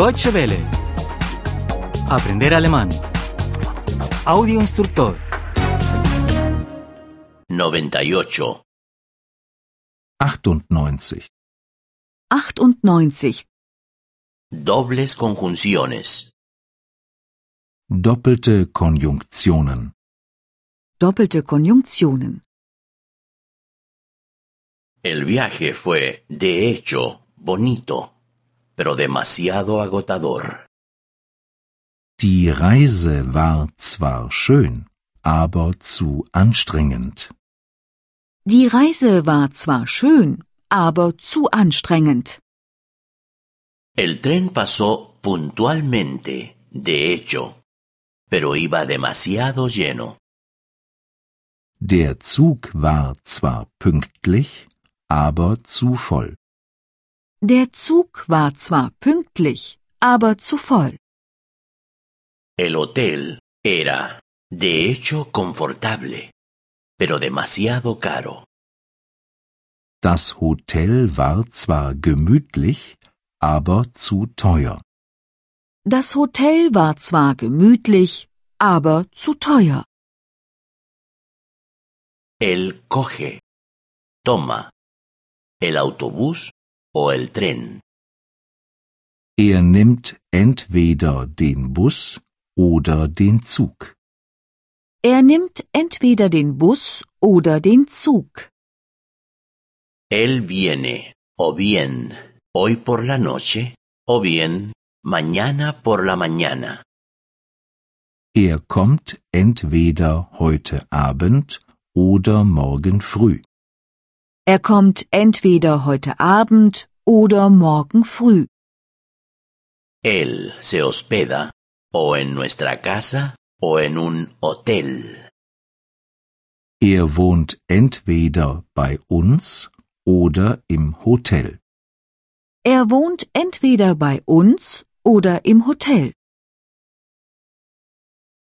Deutsche Welle. Aprender alemán. Audio instructor. 98. 98. 98. Dobles conjunciones. Doppelte Konjunktionen. Doppelte Konjunktionen. El viaje fue, de hecho, bonito, pero demasiado agotador. Die Reise war zwar schön, aber zu anstrengend. Die Reise war zwar schön, aber zu anstrengend. El tren pasó puntualmente, de hecho, pero iba demasiado lleno. Der Zug war zwar pünktlich, aber zu voll. Der Zug war zwar pünktlich, aber zu voll. El hotel era, de hecho, confortable, pero demasiado caro. Das Hotel war zwar gemütlich, aber zu teuer. Das Hotel war zwar gemütlich, aber zu teuer. El coge, toma, el autobús o el tren. Er nimmt entweder den Bus oder den Zug. Er nimmt entweder den Bus oder den Zug. Él viene, o bien, hoy por la noche, o bien, mañana por la mañana. Er kommt entweder heute Abend oder morgen früh. Er kommt entweder heute Abend oder morgen früh. Él se hospeda, o en nuestra casa, o en un hotel. Er wohnt entweder bei uns oder im Hotel. Er wohnt entweder bei uns oder im Hotel.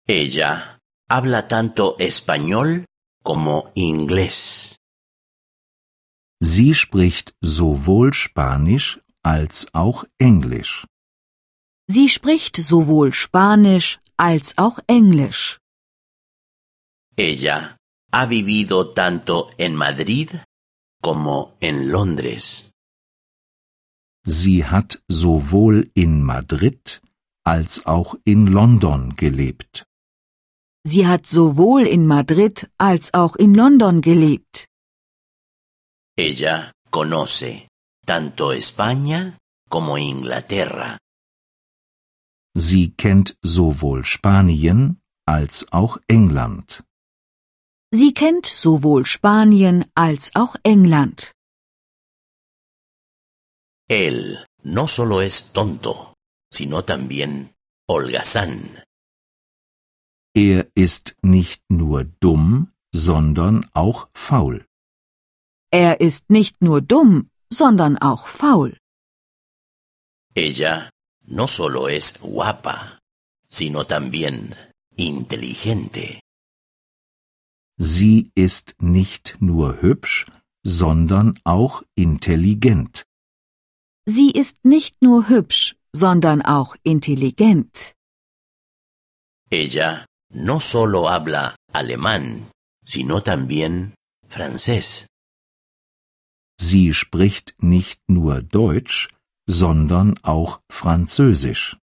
Ella habla tanto español como inglés. Sie spricht sowohl Spanisch als auch Englisch. Sie spricht sowohl Spanisch als auch Englisch. Ella ha vivido tanto en Madrid como en Londres. Sie hat sowohl in Madrid als auch in London gelebt. Sie hat sowohl in Madrid als auch in London gelebt. Ella conoce tanto España como Inglaterra. Sie kennt sowohl Spanien als auch England. Sie kennt sowohl Spanien als auch England. Él no solo es tonto, sino también holgazán. Er ist nicht nur dumm, sondern auch faul. Er ist nicht nur dumm, sondern auch faul. Ella no solo es guapa, sino también inteligente. Sie ist nicht nur hübsch, sondern auch intelligent. Sie ist nicht nur hübsch, sondern auch intelligent. Ella no solo habla alemán, sino también francés. Sie spricht nicht nur Deutsch, sondern auch Französisch.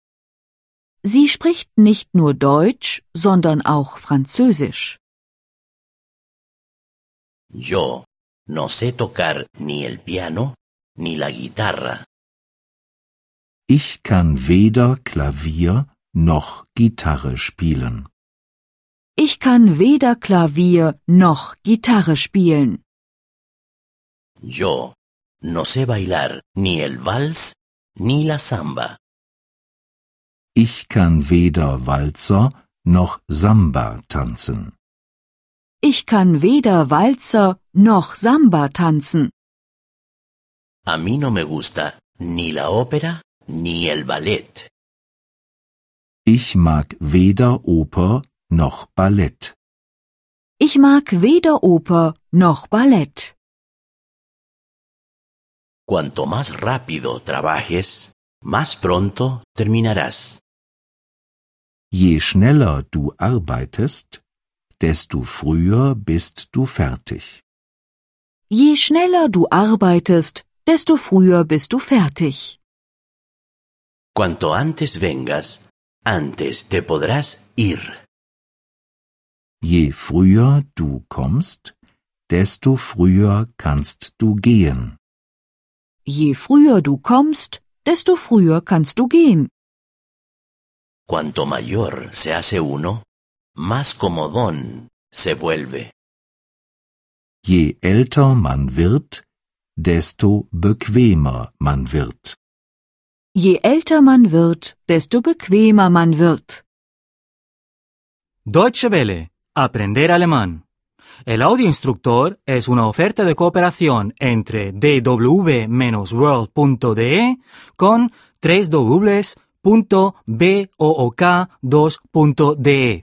Sie spricht nicht nur Deutsch, sondern auch Französisch. Yo no sé tocar ni el piano ni la guitarra. Ich kann weder Klavier noch Gitarre spielen. Ich kann weder Klavier noch Gitarre spielen. Yo no sé bailar ni el vals ni la samba. Ich kann weder Walzer noch Samba tanzen. Ich kann weder Walzer noch Samba tanzen. A mí no me gusta ni la ópera ni el ballet. Ich mag weder Oper noch Ballett. Ich mag weder Oper noch Ballett. Cuanto más rápido trabajes, más pronto terminarás. Je schneller du arbeitest, desto früher bist du fertig. Je schneller du arbeitest, desto früher bist du fertig. Cuanto antes vengas, antes te podrás ir. Je früher du kommst, desto früher kannst du gehen. Je früher du kommst, desto früher kannst du gehen. Cuanto mayor se hace uno, más comodón se vuelve. Je älter man wird, desto bequemer man wird. Je älter man wird, desto bequemer man wird. Deutsche Welle. Aprender alemán. El audioinstructor es una oferta de cooperación entre dw-world.de con 3 2de